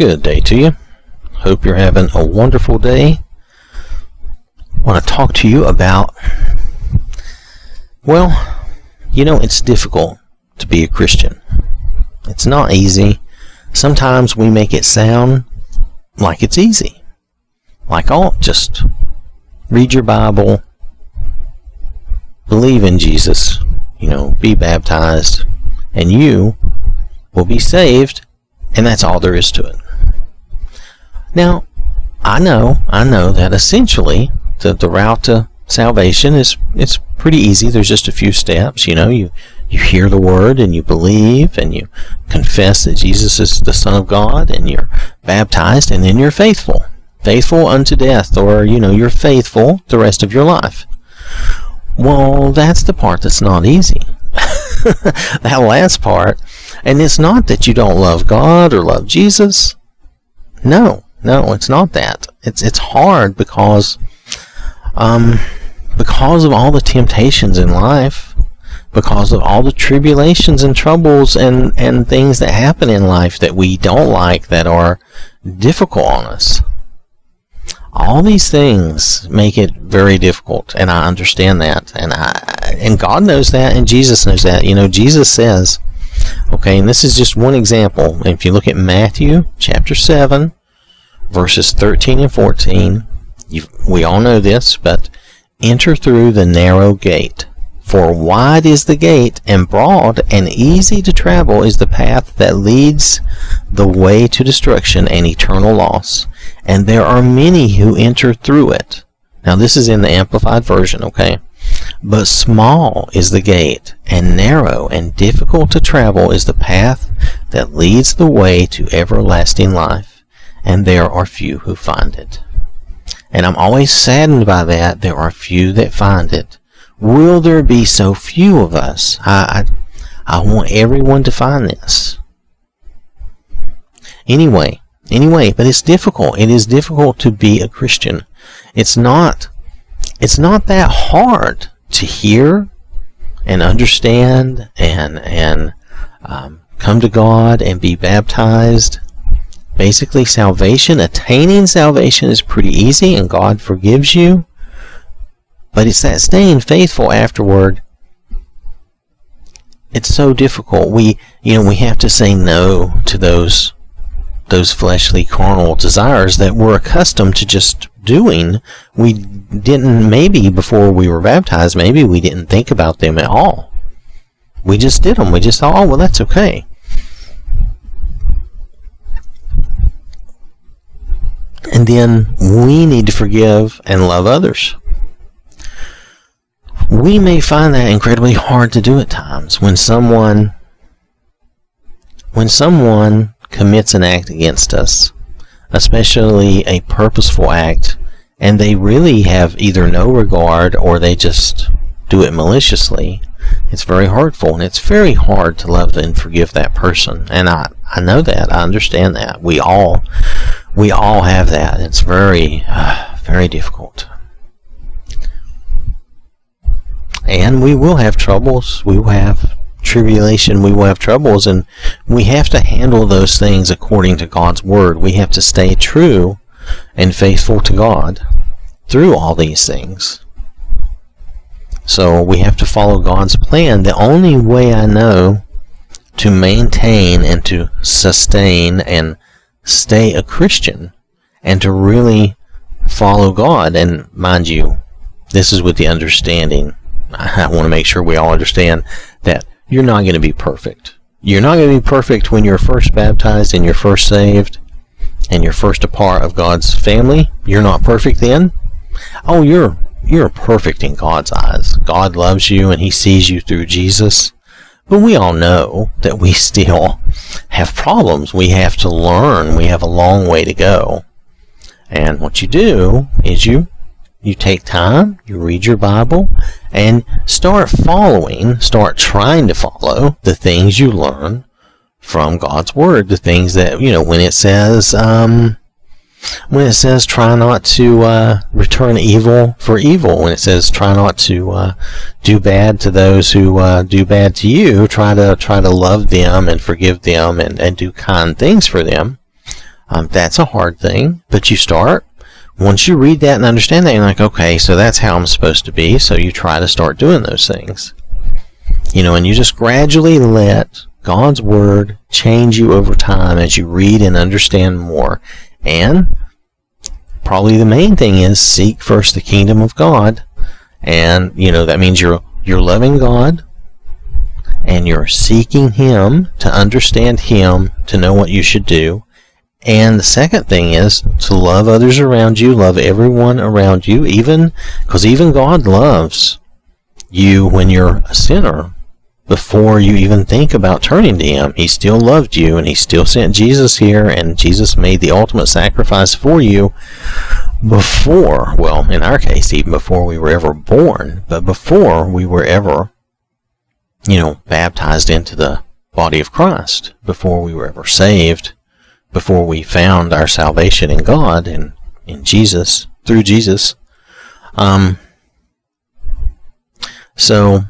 Good day to you. Hope you're having a wonderful day. I want to talk to you about, well, you know, it's difficult to be a Christian. It's not easy. Sometimes we make it sound like it's easy. Like, oh, just read your Bible, believe in Jesus, you know, be baptized, and you will be saved, and that's all there is to it. Now, I know, I know that essentially the, the route to salvation is it's pretty easy. There's just a few steps. You know, you you hear the word and you believe and you confess that Jesus is the Son of God and you're baptized and then you're faithful. Faithful unto death, or you know, you're faithful the rest of your life. Well, that's the part that's not easy. that last part. And it's not that you don't love God or love Jesus. No, no, it's not that. It's it's hard because um because of all the temptations in life, because of all the tribulations and troubles and, and things that happen in life that we don't like that are difficult on us. All these things make it very difficult, and I understand that, and I and God knows that, and Jesus knows that. You know, Jesus says, okay, and this is just one example. If you look at Matthew chapter seven, verses thirteen and fourteen, we all know this, but enter through the narrow gate. For wide is the gate, and broad and easy to travel is the path that leads the way to destruction and eternal loss, and there are many who enter through it. Now, this is in the Amplified Version, okay? But small is the gate, and narrow and difficult to travel is the path that leads the way to everlasting life, and there are few who find it. And I'm always saddened by that. There are few that find it. Will there be so few of us? I, I, I want everyone to find this. Anyway, anyway, but it's difficult. It is difficult to be a Christian. It's not, it's not that hard to hear and understand and, and, um, come to God and be baptized. Basically, salvation, attaining salvation is pretty easy and God forgives you. But it's that staying faithful afterward. It's so difficult. We, you know, we have to say no to those those fleshly carnal desires that we're accustomed to just doing. We didn't maybe before we were baptized, maybe we didn't think about them at all. We just did them. We just thought, oh well, that's okay. And then we need to forgive and love others we may find that incredibly hard to do at times when someone when someone commits an act against us, especially a purposeful act, and they really have either no regard or they just do it maliciously, it's very hurtful and it's very hard to love and forgive that person. And I, I know that. I understand that. We all we all have that. It's very uh, very difficult. and we will have troubles. We will have tribulation. We will have troubles, and we have to handle those things according to God's word. We have to stay true and faithful to God through all these things. So we have to follow God's plan. The only way I know to maintain and to sustain and stay a Christian and to really follow God, and mind you, this is with the understanding I want to make sure we all understand that you're not going to be perfect. You're not going to be perfect when you're first baptized and you're first saved and you're first a part of God's family. You're not perfect then. Oh, you're you're perfect in God's eyes. God loves you and he sees you through Jesus. But we all know that we still have problems. We have to learn. We have a long way to go. And what you do is you you take time, you read your Bible, and start following, start trying to follow the things you learn from God's Word. The things that, you know, when it says, um, when it says try not to uh, return evil for evil, when it says try not to uh, do bad to those who uh, do bad to you, try to try to love them and forgive them and, and do kind things for them. Um, that's a hard thing, but you start. Once you read that and understand that, you're like, okay, so that's how I'm supposed to be. So you try to start doing those things. You know, and you just gradually let God's Word change you over time as you read and understand more. And probably the main thing is seek first the kingdom of God. And, you know, that means you're, you're loving God and you're seeking Him to understand Him, to know what you should do. And the second thing is to love others around you, love everyone around you, even because even God loves you when you're a sinner before you even think about turning to Him. He still loved you and He still sent Jesus here, and Jesus made the ultimate sacrifice for you before, well, in our case, even before we were ever born, but before we were ever, you know, baptized into the body of Christ, before we were ever saved before we found our salvation in God and in Jesus through Jesus. Um, so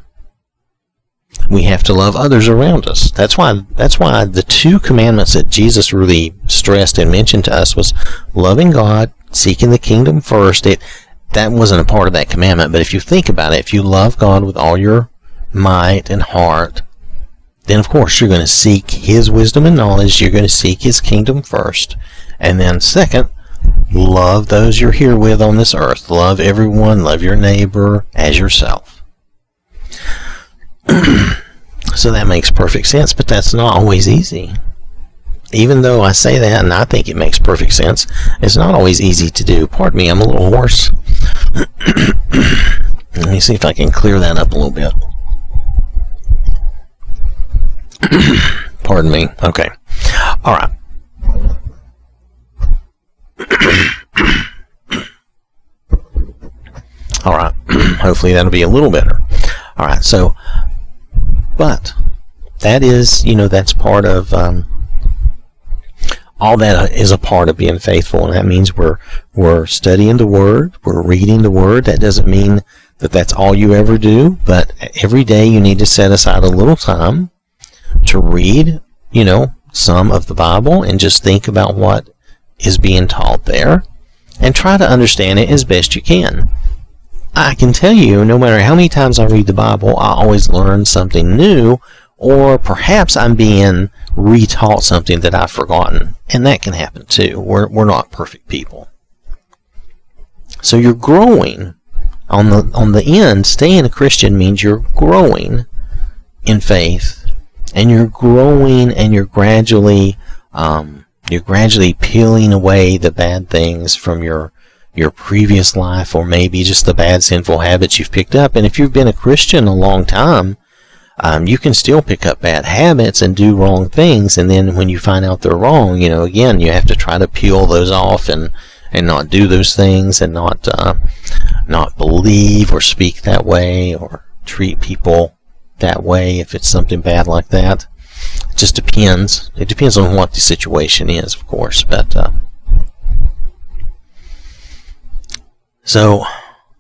we have to love others around us. That's why that's why the two commandments that Jesus really stressed and mentioned to us was loving God, seeking the kingdom first. It that wasn't a part of that commandment, but if you think about it, if you love God with all your might and heart, then of course you're going to seek His wisdom and knowledge. You're going to seek His kingdom first. And then second, love those you're here with on this earth. Love everyone. Love your neighbor as yourself. so that makes perfect sense, but that's not always easy. Even though I say that and I think it makes perfect sense, it's not always easy to do. Pardon me, I'm a little hoarse. Let me see if I can clear that up a little bit. Pardon me. Okay. All right. All right. Hopefully that'll be a little better. All right. So, but that is, you know, that's part of um, all that is a part of being faithful, and that means we're we're studying the Word, we're reading the Word. That doesn't mean that that's all you ever do, but every day you need to set aside a little time to read, you know, some of the Bible and just think about what is being taught there and try to understand it as best you can. I can tell you, no matter how many times I read the Bible, I always learn something new, or perhaps I'm being retaught something that I've forgotten. And that can happen too. We're, we're not perfect people. So you're growing. On the, on the end, staying a Christian means you're growing in faith and you're growing and you're gradually um, you're gradually peeling away the bad things from your your previous life or maybe just the bad sinful habits you've picked up and if you've been a christian a long time um, you can still pick up bad habits and do wrong things and then when you find out they're wrong you know again you have to try to peel those off and and not do those things and not uh, not believe or speak that way or treat people that way if it's something bad like that. It just depends. It depends on what the situation is, of course. But uh, so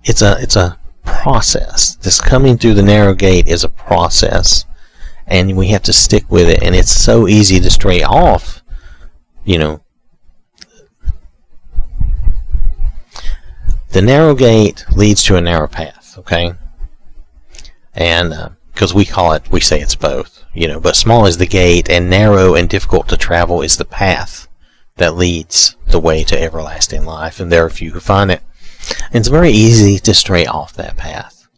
it's a it's a process. This coming through the narrow gate is a process, and we have to stick with it. And it's so easy to stray off. You know, the narrow gate leads to a narrow path. Okay, and uh, because we call it, we say it's both, you know, but small is the gate and narrow and difficult to travel is the path that leads the way to everlasting life, and there are a few who find it. It's very easy to stray off that path.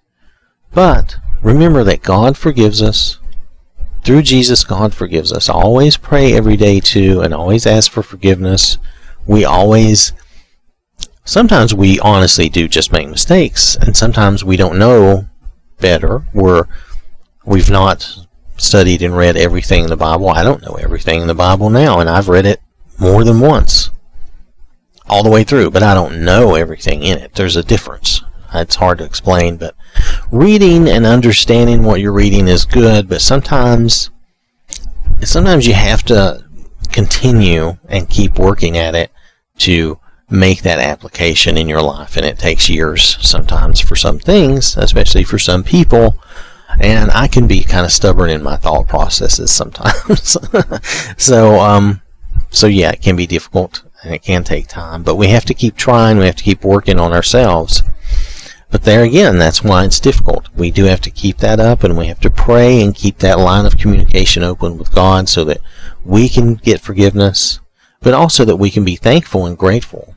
But remember that God forgives us. Through Jesus, God forgives us. Always pray every day too, and always ask for forgiveness. We always, sometimes we honestly do just make mistakes, and sometimes we don't know better. We're we've not studied and read everything in the Bible. I don't know everything in the Bible now, and I've read it more than once, all the way through, but I don't know everything in it. There's a difference. It's hard to explain, but reading and understanding what you're reading is good, but sometimes sometimes you have to continue and keep working at it to make that application in your life and it takes years sometimes for some things especially for some people and I can be kind of stubborn in my thought processes sometimes. so, um, so yeah, it can be difficult and it can take time, but we have to keep trying. We have to keep working on ourselves. But there again, that's why it's difficult. We do have to keep that up and we have to pray and keep that line of communication open with God so that we can get forgiveness, but also that we can be thankful and grateful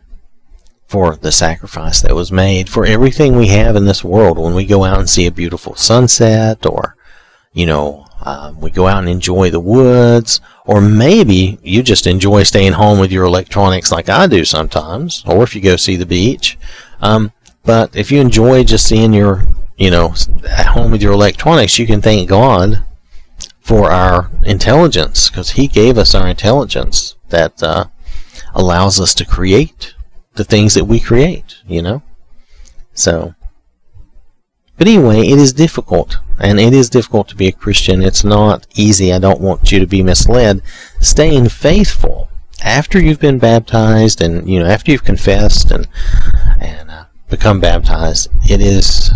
for the sacrifice that was made, for everything we have in this world. When we go out and see a beautiful sunset, or, you know, um, we go out and enjoy the woods, or maybe you just enjoy staying home with your electronics like I do sometimes, or if you go see the beach. Um, but if you enjoy just seeing your, you know, at home with your electronics, you can thank God for our intelligence because He gave us our intelligence that uh, allows us to create the things that we create, you know? So, but anyway, it is difficult, and it is difficult to be a Christian. It's not easy. I don't want you to be misled. Staying faithful after you've been baptized and, you know, after you've confessed and, and uh, become baptized, it is,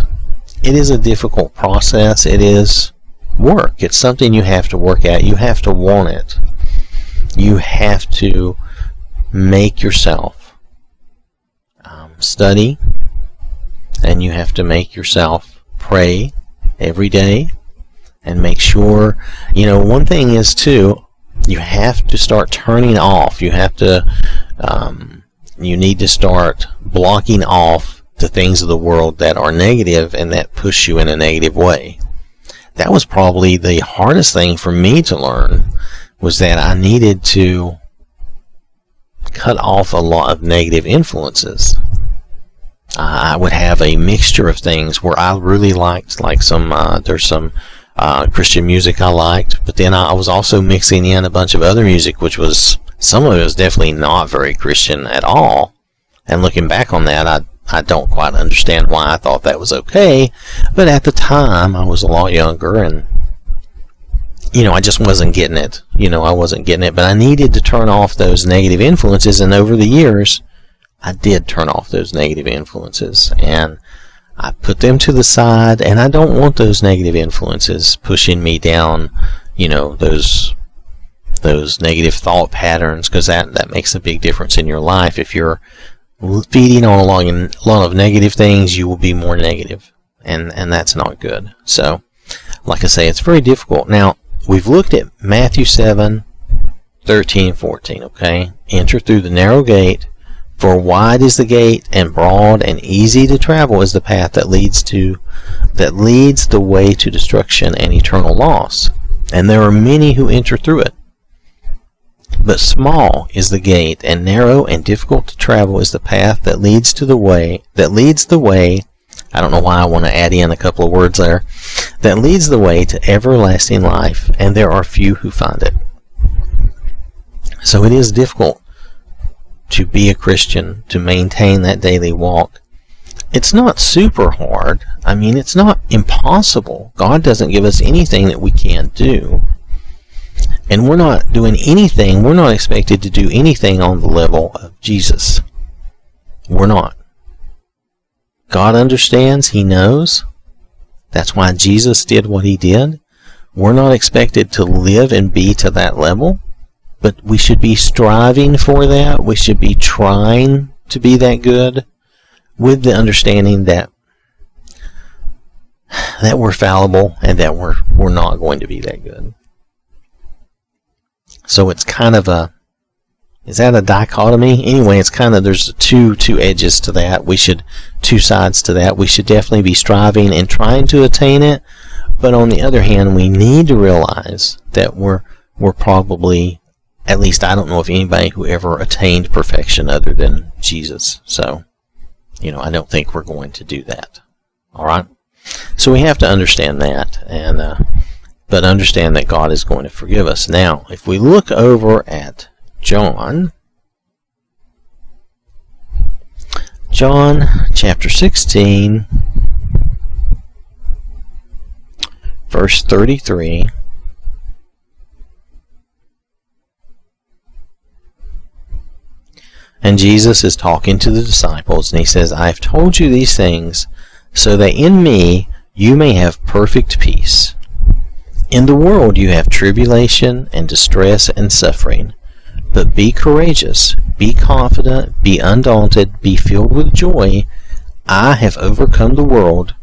it is a difficult process. It is work. It's something you have to work at. You have to want it. You have to make yourself study and you have to make yourself pray every day and make sure you know one thing is too you have to start turning off. You have to um, you need to start blocking off the things of the world that are negative and that push you in a negative way. That was probably the hardest thing for me to learn was that I needed to cut off a lot of negative influences uh, I would have a mixture of things where I really liked, like some, uh, there's some uh, Christian music I liked, but then I was also mixing in a bunch of other music, which was, some of it was definitely not very Christian at all. And looking back on that, I, I don't quite understand why I thought that was okay, but at the time I was a lot younger and you know, I just wasn't getting it. You know, I wasn't getting it, but I needed to turn off those negative influences. And over the years, I did turn off those negative influences and I put them to the side and I don't want those negative influences pushing me down, you know, those those negative thought patterns because that that makes a big difference in your life. If you're feeding on a lot, of negative things you will be more negative and and that's not good. So like i say it's very difficult. Now we've looked at matthew 7 13 14 okay? Enter through the narrow gate for wide is the gate, and broad and easy to travel is the path that leads to that leads the way to destruction and eternal loss. And there are many who enter through it. But small is the gate, and narrow and difficult to travel is the path that leads to the way that leads the way I don't know why I want to add in a couple of words there. That leads the way to everlasting life, and there are few who find it. So it is difficult to be a Christian, to maintain that daily walk. It's not super hard. I mean, it's not impossible. God doesn't give us anything that we can't do. And we're not doing anything, we're not expected to do anything on the level of Jesus. We're not. God understands, He knows. That's why Jesus did what He did. We're not expected to live and be to that level but we should be striving for that. We should be trying to be that good with the understanding that that we're fallible and that we're we're not going to be that good. So it's kind of a is that a dichotomy? Anyway, it's kind of there's two two edges to that. We should two sides to that. We should definitely be striving and trying to attain it, but on the other hand, we need to realize that we're we're probably at least I don't know of anybody who ever attained perfection other than Jesus. So, you know, I don't think we're going to do that. All right. So we have to understand that, and uh, but understand that God is going to forgive us. Now, if we look over at John, John chapter 16, verse 33. And Jesus is talking to the disciples, and he says, I have told you these things so that in me you may have perfect peace. In the world you have tribulation and distress and suffering, But be courageous, be confident, be undaunted, be filled with joy. I have overcome the world.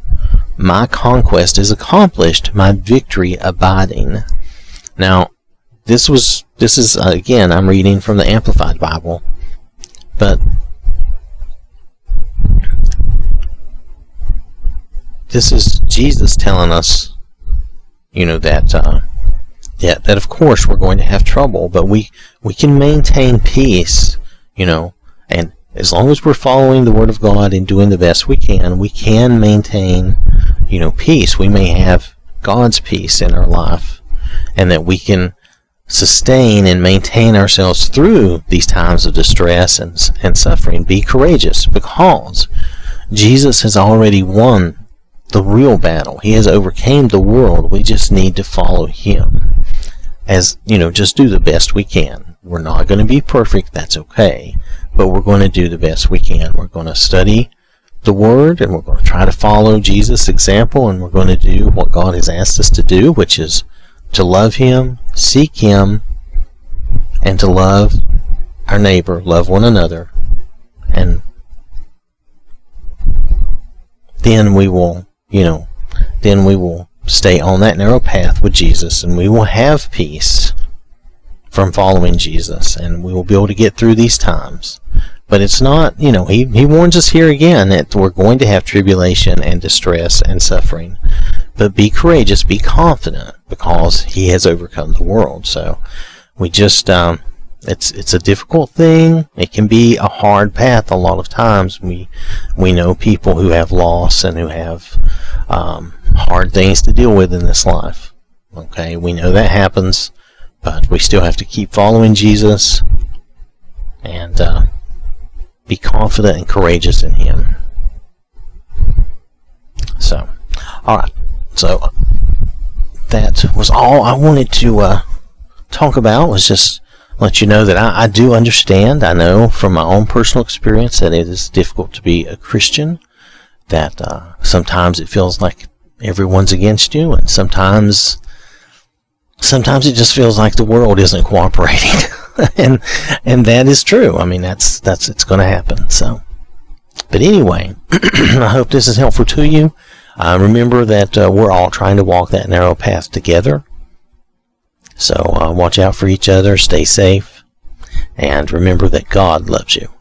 My conquest is accomplished, my victory abiding. Now, this was this is again I'm reading from the Amplified Bible, but this is Jesus telling us, you know that uh, that of course we're going to have trouble, but we we can maintain peace, you know, and as long as we're following the Word of God and doing the best we can, we can maintain, you know, peace. We may have God's peace in our life, and that we can sustain and maintain ourselves through these times of distress and, and suffering. Be courageous because Jesus has already won the real battle. He has overcame the world. We just need to follow him. As, you know, just do the best we can. We're not going to be perfect. That's okay. But we're going to do the best we can. We're going to study the Word and we're going to try to follow Jesus' example and we're going to do what God has asked us to do, which is to love Him, seek Him, and to love our neighbor, love one another, and then we will, you know, then we will stay on that narrow path with Jesus and we will have peace from following Jesus and we will be able to get through these times. But it's not, you know, he, he warns us here again that we're going to have tribulation and distress and suffering. But be courageous, be confident, because he has overcome the world. So we just, um, it's it's a difficult thing. It can be a hard path a lot of times. We we know people who have loss and who have um, hard things to deal with in this life. Okay, we know that happens, but we still have to keep following Jesus and uh, be confident and courageous in Him. So, all right. So that was all I wanted to uh, talk about. Was just let you know that I, I, do understand. I know from my own personal experience that it is difficult to be a Christian. That uh, sometimes it feels like everyone's against you, and sometimes sometimes it just feels like the world isn't cooperating. and and that is true. I mean, that's that's it's going to happen. So, but anyway, I hope this is helpful to you. Uh, remember that uh, we're all trying to walk that narrow path together. So uh, watch out for each other, stay safe, and remember that God loves you.